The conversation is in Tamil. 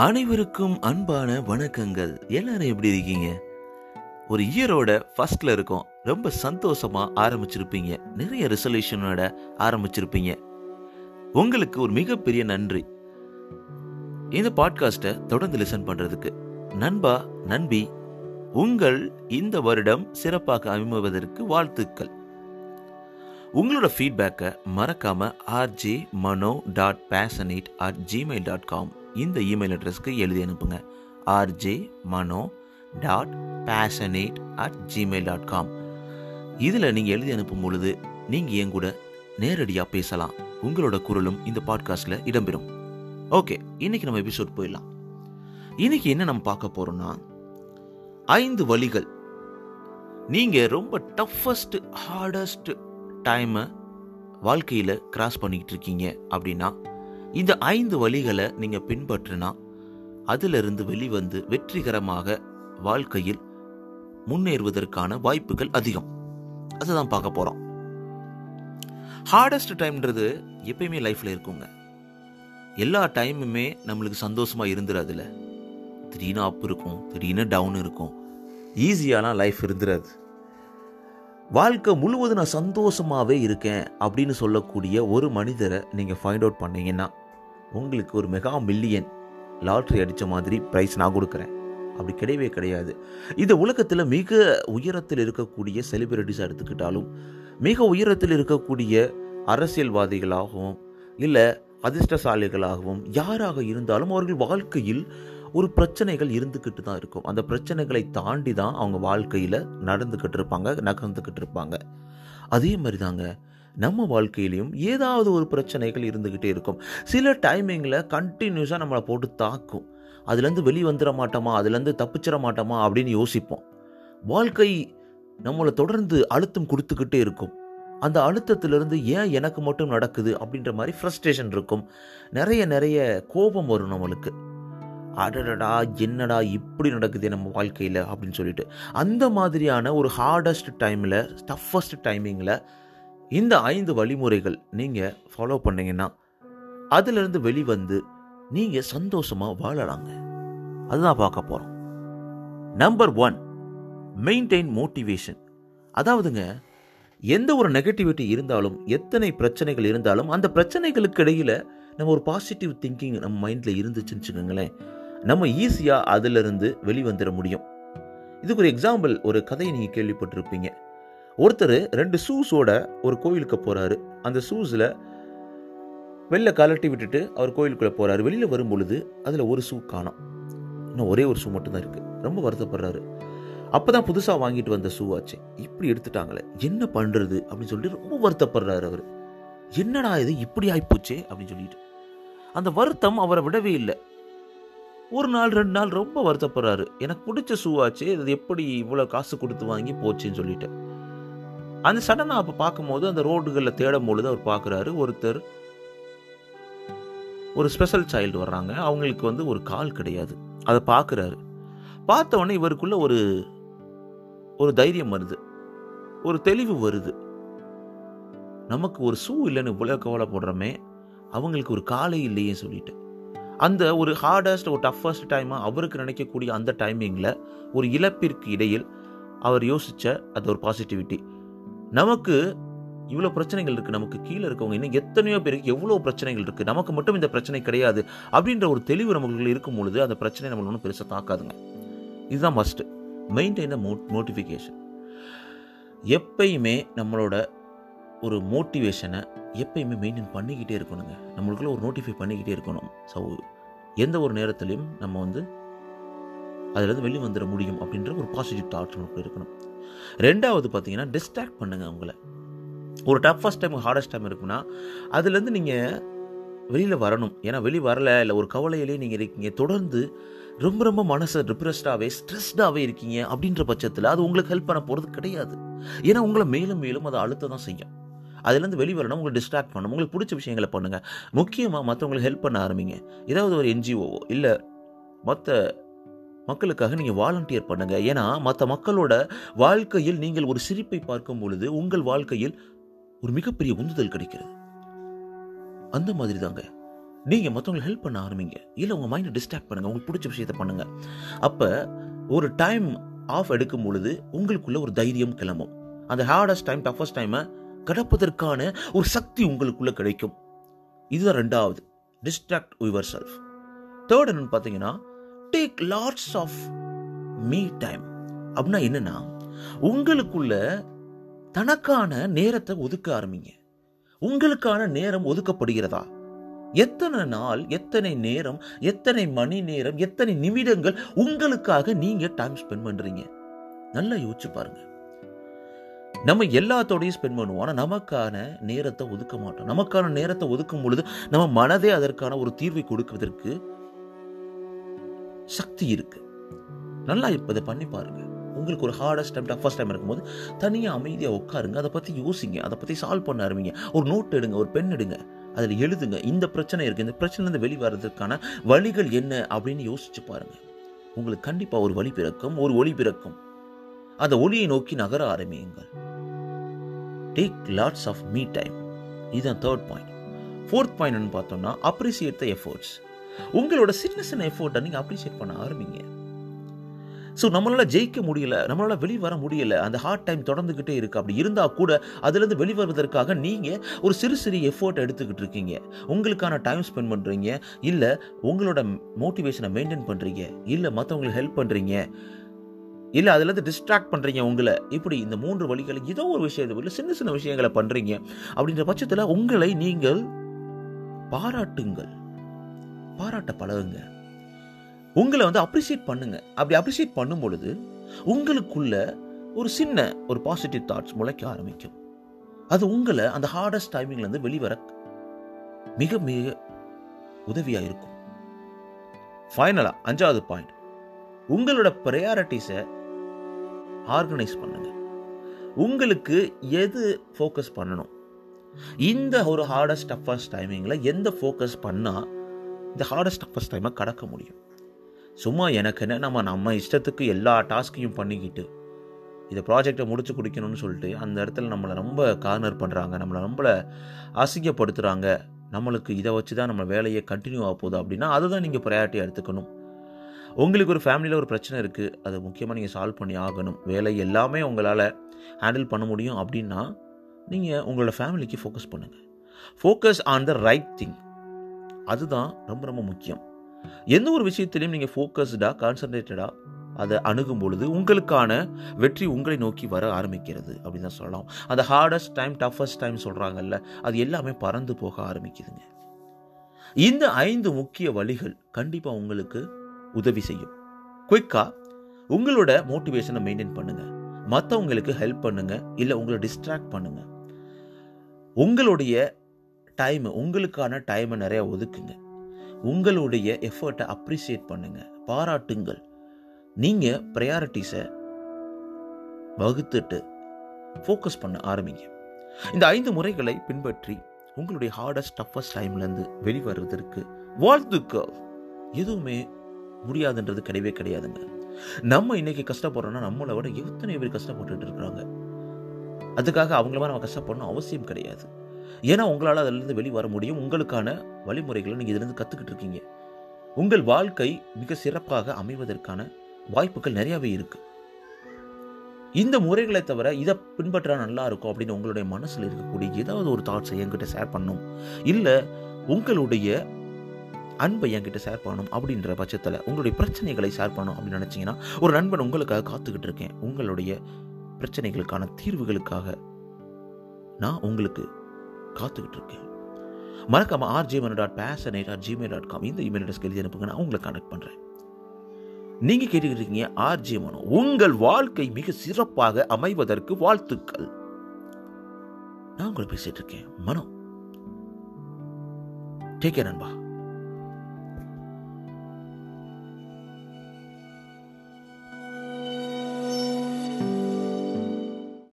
அனைவருக்கும் அன்பான வணக்கங்கள். எல்லாரும் எப்படி இருக்கீங்க? ஒரு இயரோட ஃபர்ஸ்ட்ல இருக்கோம். ரொம்ப சந்தோஷமா ஆரம்பிச்சிருப்பீங்க. நிறைய ரெசல்யூஷனோட ஆரம்பிச்சிருப்பீங்க. உங்களுக்கு ஒரு மிகப்பெரிய நன்றி. இந்த பாட்காஸ்ட்டை தொடர்ந்து லிசன் பண்றதுக்கு. நண்பா நண்பி உங்கள் இந்த வருடம் சிறப்பாக அமைவதற்கு வாழ்த்துக்கள். உங்களோட ஃபீட்பேக்கை மறக்காமல் RJ Mano dot passionate at Gmail dot com இந்த இமெயில் அட்ரஸ்க்கு எழுதி அனுப்புங்க. RJ Mano dot passionate at Gmail dot com இதில் நீங்கள் எழுதி அனுப்பும் பொழுது நீங்கள் என் கூட நேரடியாக பேசலாம். உங்களோட குரலும் இந்த பாட்காஸ்ட்டில் இடம்பெறும். ஓகே இன்னைக்கு நம்ம எபிசோட் போயிடலாம். இன்னைக்கு என்ன நம்ம பார்க்க போகிறோம்னா ஐந்து வழிகள். நீங்கள் ரொம்ப டஃபஸ்ட் ஹார்டஸ்ட் டைமை வாழ்க்கையில் கிராஸ் பண்ணிக்கிட்டு இருக்கீங்க அப்படின்னா இந்த ஐந்து வழிகளை நீங்கள் பின்பற்றினா அதிலிருந்து வெளிவந்து வெற்றிகரமாக வாழ்க்கையில் முன்னேறுவதற்கான வாய்ப்புகள் அதிகம். அதுதான் பார்க்க போகிறோம் ஹார்டஸ்ட் டைம்ன்றது எப்பயுமே லைஃப்பில் இருக்குங்க. எல்லா டைமுமே நம்மளுக்கு சந்தோஷமாக இருந்துடாதுல திடீர்னு அப் இருக்கும் திடீர்னு டவுன் இருக்கும். ஈஸியாலாம் லைஃப் இருந்துடாது வாழ்க்கை முழுவதும் நான் சந்தோஷமாகவே இருக்கேன் அப்படின்னு சொல்லக்கூடிய ஒரு மனிதரை நீங்கள் ஃபைண்ட் அவுட் பண்ணீங்கன்னா உங்களுக்கு ஒரு மெகா மில்லியன் லாட்ரி அடித்த மாதிரி ப்ரைஸ் நான் கொடுக்குறேன். அப்படி கிடையவே கிடையாது. இந்த உலகத்தில் மிக உயரத்தில் இருக்கக்கூடிய செலிபிரிட்டிஸாக எடுத்துக்கிட்டாலும் மிக உயரத்தில் இருக்கக்கூடிய அரசியல்வாதிகளாகவும் இல்லை அதிர்ஷ்டசாலிகளாகவும் யாராக இருந்தாலும் அவர்கள் வாழ்க்கையில் ஒரு பிரச்சனைகள் இருந்துக்கிட்டு தான் இருக்கும். அந்த பிரச்சனைகளை தாண்டி தான் அவங்க வாழ்க்கையில் நடந்துக்கிட்டு இருப்பாங்க நகர்ந்துக்கிட்டு இருப்பாங்க. அதே மாதிரி தாங்க நம்ம வாழ்க்கையிலையும் ஏதாவது ஒரு பிரச்சனைகள் இருந்துக்கிட்டே இருக்கும். சில டைமிங்கில் கண்டினியூஸாக நம்மளை போட்டு தாக்கும். அதுலேருந்து வெளி வந்துட மாட்டோமா? அதுலேருந்து தப்பிச்சிட மாட்டோமா? அப்படின்னு யோசிப்போம். வாழ்க்கை நம்மளை தொடர்ந்து அழுத்தம் கொடுத்துக்கிட்டே இருக்கும். அந்த அழுத்தத்திலிருந்து ஏன் எனக்கு மட்டும் நடக்குது அப்படின்ற மாதிரி ஃப்ரஸ்ட்ரேஷன் இருக்கும். நிறைய நிறைய கோபம் வரும் நம்மளுக்கு. அடடடா என்னடா இப்படி நடக்குது நம்ம வாழ்க்கையில் அப்படின்னு சொல்லிட்டு. அந்த மாதிரியான ஒரு ஹார்டஸ்ட் டைமில் டஃபஸ்ட் டைமிங்கில் இந்த ஐந்து வழிமுறைகள் நீங்கள் ஃபாலோ பண்ணிங்கன்னா அதிலிருந்து வெளிவந்து நீங்கள் சந்தோஷமாக வாழலாங்க. அதுதான் பார்க்க போகிறோம் நம்பர் ஒன் மெயின்டைன் மோட்டிவேஷன் அதாவதுங்க எந்த ஒரு நெகட்டிவிட்டி இருந்தாலும் எத்தனை பிரச்சனைகள் இருந்தாலும் அந்த பிரச்சனைகளுக்கு இடையில் நம்ம ஒரு பாசிட்டிவ் திங்கிங் நம்ம மைண்டில் இருந்துச்சுன்னு வச்சுக்கோங்களேன். நம்ம ஈஸியாக அதிலிருந்து வெளிவந்துட முடியும். இதுக்கு ஒரு எக்ஸாம்பிள் ஒரு கதையை நீங்கள் கேள்விப்பட்டிருப்பீங்க. ஒருத்தர் ரெண்டு ஷூஸோட ஒரு கோயிலுக்கு போகிறாரு அந்த ஷூஸில் வெளில கலட்டி விட்டுட்டு அவர் கோயிலுக்குள்ளே போகிறாரு வெளியில் வரும் பொழுது அதில் ஒரு ஷூ காணோம். இன்னும் ஒரே ஒரு ஷூ மட்டும்தான் இருக்குது ரொம்ப வருத்தப்படுறாரு. அப்போ தான் புதுசாக வாங்கிட்டு வந்த ஷூ ஆச்சு. இப்படி எடுத்துட்டாங்களே. என்ன பண்ணுறது அப்படின்னு சொல்லிட்டு ரொம்ப வருத்தப்படுறாரு அவர். என்னடா இது? இப்படி ஆகிப்போச்சே அப்படின்னு சொல்லிட்டு. அந்த வருத்தம் அவரை விடவே இல்லை. ஒரு நாள் ரெண்டு நாள் ரொம்ப வருத்தப்படுறாரு. எனக்கு பிடிச்ச ஷூவாச்சு அது எப்படி இவ்வளோ காசு கொடுத்து வாங்கி போச்சுன்னு சொல்லிட்டு. அந்த சடனாக அப்போ பார்க்கும்போது அந்த ரோடுகளில் தேடும் பொழுது அவர் பார்க்குறாரு ஒருத்தர் ஒரு ஸ்பெஷல் சைல்டு வர்றாங்க. அவங்களுக்கு வந்து ஒரு கால் கிடையாது. அதை பார்க்குறாரு. பார்த்த உடனே இவருக்குள்ள ஒரு ஒரு தைரியம் வருது. ஒரு தெளிவு வருது. நமக்கு ஒரு ஷூ இல்லைன்னு இவ்வளோ கவலைப்படுறோமே அவங்களுக்கு ஒரு காலை இல்லையே சொல்லிட்டு. அந்த ஒரு ஹார்டஸ்ட் ஒரு டஃபஸ்ட் டைமாக அவருக்கு நினைக்கக்கூடிய அந்த டைமிங்கில் ஒரு இழப்பிற்கு இடையில் அவர் யோசித்த அது ஒரு பாசிட்டிவிட்டி நமக்கு இவ்வளோ பிரச்சனைகள் இருக்குது நமக்கு கீழே இருக்கவங்க இன்னும் எத்தனையோ பேருக்கு எவ்வளோ பிரச்சனைகள் இருக்குது நமக்கு மட்டும் இந்த பிரச்சனை கிடையாது. அப்படின்ற ஒரு தெளிவு நமக்கு இருக்கும் பொழுது அந்த பிரச்சனை நம்மளை ஒன்றும் பெருசாக தாக்காதுங்க. இதுதான் மஸ்ட்டு மெயின்டைன் மோ மோட்டிஃபிகேஷன் எப்பயுமே நம்மளோட ஒரு மோட்டிவேஷனை எப்பயுமே மெயின்டைன் பண்ணிக்கிட்டே இருக்கணுங்க. நம்மளுக்குள்ள ஒரு நோட்டிஃபை பண்ணிக்கிட்டே இருக்கணும். ஸோ எந்த ஒரு நேரத்துலையும் நம்ம வந்து அதுலேருந்து வெளியே வந்துட முடியும் அப்படின்ற ஒரு பாசிட்டிவ் தாட்ஸ் நமக்கு இருக்கணும். ரெண்டாவது பார்த்தீங்கன்னா டிஸ்ட்ராக்ட் பண்ணுங்கள் அவங்கள. ஒரு டஃபஸ்ட் டைம் ஹார்டஸ்ட் டைம் இருக்குன்னா அதுலேருந்து நீங்கள் வெளியில் வரணும். ஏன்னா வெளியே வரல இல்லை ஒரு கவலையிலே நீங்கள் இருக்கீங்க தொடர்ந்து ரொம்ப ரொம்ப மனசை டிப்ரெஸ்டாகவே ஸ்ட்ரெஸ்டாகவே இருக்கீங்க அப்படின்ற பட்சத்தில் அது உங்களுக்கு ஹெல்ப் பண்ண போகிறது கிடையாது. ஏன்னா உங்களை மேலும் மேலும் அதை அழுத்த தான் செய்யும். அதுலேருந்து வெளிவரணும் உங்களுக்கு உங்களை டிஸ்ட்ராக்ட் பண்ணணும். உங்களுக்கு பிடிச்ச விஷயங்களை பண்ணுங்கள் முக்கியமாக மற்றவங்களுக்கு ஹெல்ப் பண்ண ஆரம்பிங்க. ஏதாவது ஒரு என்ஜிஓவோ இல்லை மற்ற மக்களுக்காக நீங்கள் வாலண்டியர் பண்ணுங்கள் ஏன்னா மற்ற மக்களோட வாழ்க்கையில் நீங்கள் ஒரு சிரிப்பை பார்க்கும் பொழுது உங்கள் வாழ்க்கையில் ஒரு மிகப்பெரிய உந்துதல் கிடைக்கிறது. அந்த மாதிரி தாங்க நீங்கள் மற்றவங்களை ஹெல்ப் பண்ண ஆரம்பிங்க. இல்லை உங்கள் மைண்டை டிஸ்ட்ராக்ட் பண்ணுங்கள் உங்களுக்கு பிடிச்ச விஷயத்தை பண்ணுங்கள் அப்போ ஒரு டைம் ஆஃப் எடுக்கும் பொழுது உங்களுக்குள்ள ஒரு தைரியம் கிளம்பும். அந்த ஹார்டஸ்ட் டைம் டஃபஸ்ட் டைமை கடப்பதற்கான ஒரு சக்தி உங்களுக்குள்ள கிடைக்கும். இதுதான் ரெண்டாவது. டிஸ்ட்ராக்ட் யுவர் செல்ஃப் தேர்ட் என்னன்னு பார்த்தீங்கன்னா take lots of me time அப்படின்னா என்னன்னா உங்களுக்குள்ள தனக்கான நேரத்தை ஒதுக்க ஆரம்பிங்க. உங்களுக்கான நேரம் ஒதுக்கப்படுகிறதா? எத்தனை நாள் எத்தனை நேரம் எத்தனை மணி நேரம் எத்தனை நிமிடங்கள் உங்களுக்காக நீங்க டைம் ஸ்பெண்ட் பண்றீங்க? நல்லா யோசிச்சு பாருங்க. நம்ம எல்லாத்தோடையும் ஸ்பெண்ட் பண்ணுவோம். ஆனால் நமக்கான நேரத்தை ஒதுக்க மாட்டோம். நமக்கான நேரத்தை ஒதுக்கும் பொழுது நம்ம மனதே அதற்கான ஒரு தீர்வை கொடுக்குவதற்கு சக்தி இருக்கு. நல்லா இப்போ இதை பண்ணி பாருங்க. உங்களுக்கு ஒரு ஹார்டஸ்ட் டைம் டஃபஸ்ட் டைம் இருக்கும்போது தனியாக அமைதியாக உட்காருங்க. அதை பற்றி யோசிங்க. அதை பற்றி சால்வ் பண்ண ஆரம்பிங்க. ஒரு நோட் எடுங்க ஒரு பென் எடுங்க. அதில் எழுதுங்க. இந்த பிரச்சனை இருக்குது இந்த பிரச்சனைலேருந்து வெளிவரதுக்கான வழிகள் என்ன அப்படின்னு யோசிச்சு பாருங்க. உங்களுக்கு கண்டிப்பாக ஒரு வழி பிறக்கும். ஒரு ஒளி பிறக்கும். அந்த ஒளியை நோக்கி நகர ஆரம்பியுங்கள். Take lots of me time இதுதான் தேர்ட் பாயிண்ட் ஃபோர்த் பாயிண்ட்னு பார்த்தோம்னா அப்ரிசியேட் த எஃபோர்ட்ஸ் உங்களோட சின்ன சின்ன எஃபோர்ட்டை நீங்கள் அப்ரிசியேட் பண்ண ஆரம்பிங்க. ஸோ நம்மளால் ஜெயிக்க முடியல நம்மளால் வெளிவர முடியல அந்த ஹார்ட் டைம் தொடர்ந்துக்கிட்டே இருக்குது அப்படி இருந்தால் கூட அதுலேருந்து வெளிவருவதற்காக நீங்கள் ஒரு சிறு சிறு எஃபோர்ட் எடுத்துக்கிட்டு இருக்கீங்க. உங்களுக்கான டைம் ஸ்பெண்ட் பண்ணுறீங்க இல்லை உங்களோட மோட்டிவேஷனை மெயின்டைன் பண்ணுறீங்க இல்லை மற்றவங்களுக்கு ஹெல்ப் பண்ணுறீங்க இல்லை அதுலேருந்து டிஸ்ட்ராக்ட் பண்ணுறீங்க உங்களை. இப்படி இந்த மூன்று வழிகளை ஏதோ ஒரு விஷயத்தை இல்லை சின்ன சின்ன விஷயங்களை பண்ணுறீங்க அப்படின்ற பட்சத்தில் உங்களை நீங்கள் பாராட்டுங்கள். பாராட்ட பழகுங்க. உங்களை வந்து அப்ரிசியேட் பண்ணுங்க. அப்படி அப்ரிசியேட் பண்ணும் பொழுது உங்களுக்குள்ள ஒரு சின்ன ஒரு பாசிட்டிவ் தாட்ஸ் முளைக்க ஆரம்பிக்கும். அது உங்களை அந்த ஹார்டஸ்ட் டைமிங்லேருந்து வெளிவர மிக மிக உதவியாக இருக்கும். ஃபைனலாக அஞ்சாவது பாயிண்ட் உங்களோட ப்ரையாரிட்டிஸை ஆர்கனைஸ் பண்ணுங்க. உங்களுக்கு எது ஃபோக்கஸ் பண்ணணும்? இந்த ஒரு ஹார்டஸ்ட் டஃபஸ்ட் டைமிங்கில் எந்த ஃபோக்கஸ் பண்ணால் இந்த ஹார்டஸ்ட் டஃபஸ்ட் டைமை கடக்க முடியும்? சும்மா எனக்கு என்ன நம்ம நம்ம இஷ்டத்துக்கு எல்லா டாஸ்கையும் பண்ணிக்கிட்டு இந்த ப்ராஜெக்டை முடிச்சு குடிக்கணும்னு சொல்லிட்டு அந்த இடத்துல நம்மளை ரொம்ப கார்னர் பண்ணுறாங்க நம்மளை ரொம்ப அசிங்கப்படுத்துகிறாங்க நம்மளுக்கு இதை வச்சு தான் நம்ம வேலையை கண்டினியூ ஆக போகுது அப்படின்னா அதை தான் நீங்கள் ப்ரையாரிட்டியாக எடுத்துக்கணும். உங்களுக்கு ஒரு ஃபேமிலியில் ஒரு பிரச்சனை இருக்குது அதை முக்கியமாக நீங்கள் சால்வ் பண்ணி ஆகணும். வேலை எல்லாமே உங்களால் ஹேண்டில் பண்ண முடியும் அப்படின்னா நீங்கள் உங்களோட ஃபேமிலிக்கு ஃபோக்கஸ் பண்ணுங்கள் focus on the right thing அதுதான் ரொம்ப ரொம்ப முக்கியம். எந்த ஒரு விஷயத்திலையும் நீங்கள் ஃபோக்கஸ்டாக கான்சன்ட்ரேட்டடாக அதை அணுகும் பொழுது உங்களுக்கான வெற்றி உங்களை நோக்கி வர ஆரம்பிக்கிறது அப்படின்னு தான் சொல்லலாம். அந்த ஹார்டஸ்ட் டைம் டஃபஸ்ட் டைம் சொல்கிறாங்கல்ல அது எல்லாமே பறந்து போக ஆரம்பிக்குதுங்க. இந்த ஐந்து முக்கிய வழிகள் கண்டிப்பாக உங்களுக்கு உதவி செய்யும். குயிக்காக உங்களோட மோட்டிவேஷனை மெயின்டைன் பண்ணுங்க. மற்றவங்களுக்கு ஹெல்ப் பண்ணுங்க இல்லை உங்களை டிஸ்ட்ராக்ட் பண்ணுங்க. உங்களுடைய டைம் உங்களுக்கான டைமை நிறையா ஒதுக்குங்க. உங்களுடைய எஃபர்ட்டை அப்ரிசியேட் பண்ணுங்க. பாராட்டுங்கள். நீங்கள் ப்ரையாரிட்டிஸை வகுத்துட்டு ஃபோக்கஸ் பண்ண ஆரம்பிங்க. இந்த ஐந்து முறைகளை பின்பற்றி உங்களுடைய ஹார்டஸ்ட் டஃபஸ்ட் டைம்லேருந்து வெளிவருவதற்கு வாழ்த்துக்கள். எதுவுமே முடியாதுன்றது கிடையவே கிடையாதுங்க. நம்ம இன்னைக்கு கஷ்டப்படுறோம்னா நம்மளை விட எத்தனை பேர் கஷ்டப்பட்டுட்டு இருக்கிறாங்க. அதுக்காக அவங்கள மாதிரி நம்ம கஷ்டப்படணும் அவசியம் கிடையாது. ஏன்னா உங்களால் அதிலிருந்து வெளி வர முடியும். உங்களுக்கான வழிமுறைகளை நீங்கள் இதிலிருந்து கற்றுக்கிட்டு இருக்கீங்க. உங்கள் வாழ்க்கை மிக சிறப்பாக அமைவதற்கான வாய்ப்புகள் நிறையாவே இருக்கு. இந்த முறைகளை தவிர இதை பின்பற்றா நல்லா இருக்கும் அப்படின்னு உங்களுடைய மனசில் இருக்கக்கூடிய ஏதாவது ஒரு தாட்ஸை என்கிட்ட ஷேர் பண்ணும் இல்லை உங்களுடைய அன்பை என்கிட்ட ஷேர் பண்ணணும் அப்படின்ற பட்சத்தில் உங்களுடைய பிரச்சனைகளை ஷேர் பண்ணணும் அப்படின்னு நினச்சிங்கன்னா ஒரு நண்பன் உங்களுக்காக காத்துக்கிட்டு இருக்கேன். உங்களுடைய பிரச்சனைகளுக்கான தீர்வுகளுக்காக நான் உங்களுக்கு காத்துக்கிட்டு இருக்கேன். மறக்காம ஆர்ஜிமன் dot passionate dot gmail dot com இந்த இமெயில் அட்ரஸ்க்கு எழுதி அனுப்புங்க நான் உங்களை கனெக்ட் பண்ணுறேன் நீங்கள் கேட்டுக்கிட்டு இருக்கீங்க ஆர்ஜே மனோ உங்கள் வாழ்க்கை மிக சிறப்பாக அமைவதற்கு வாழ்த்துக்கள். நான் உங்களை பேசிகிட்டு இருக்கேன். மனோ டேக் கேர் நண்பா.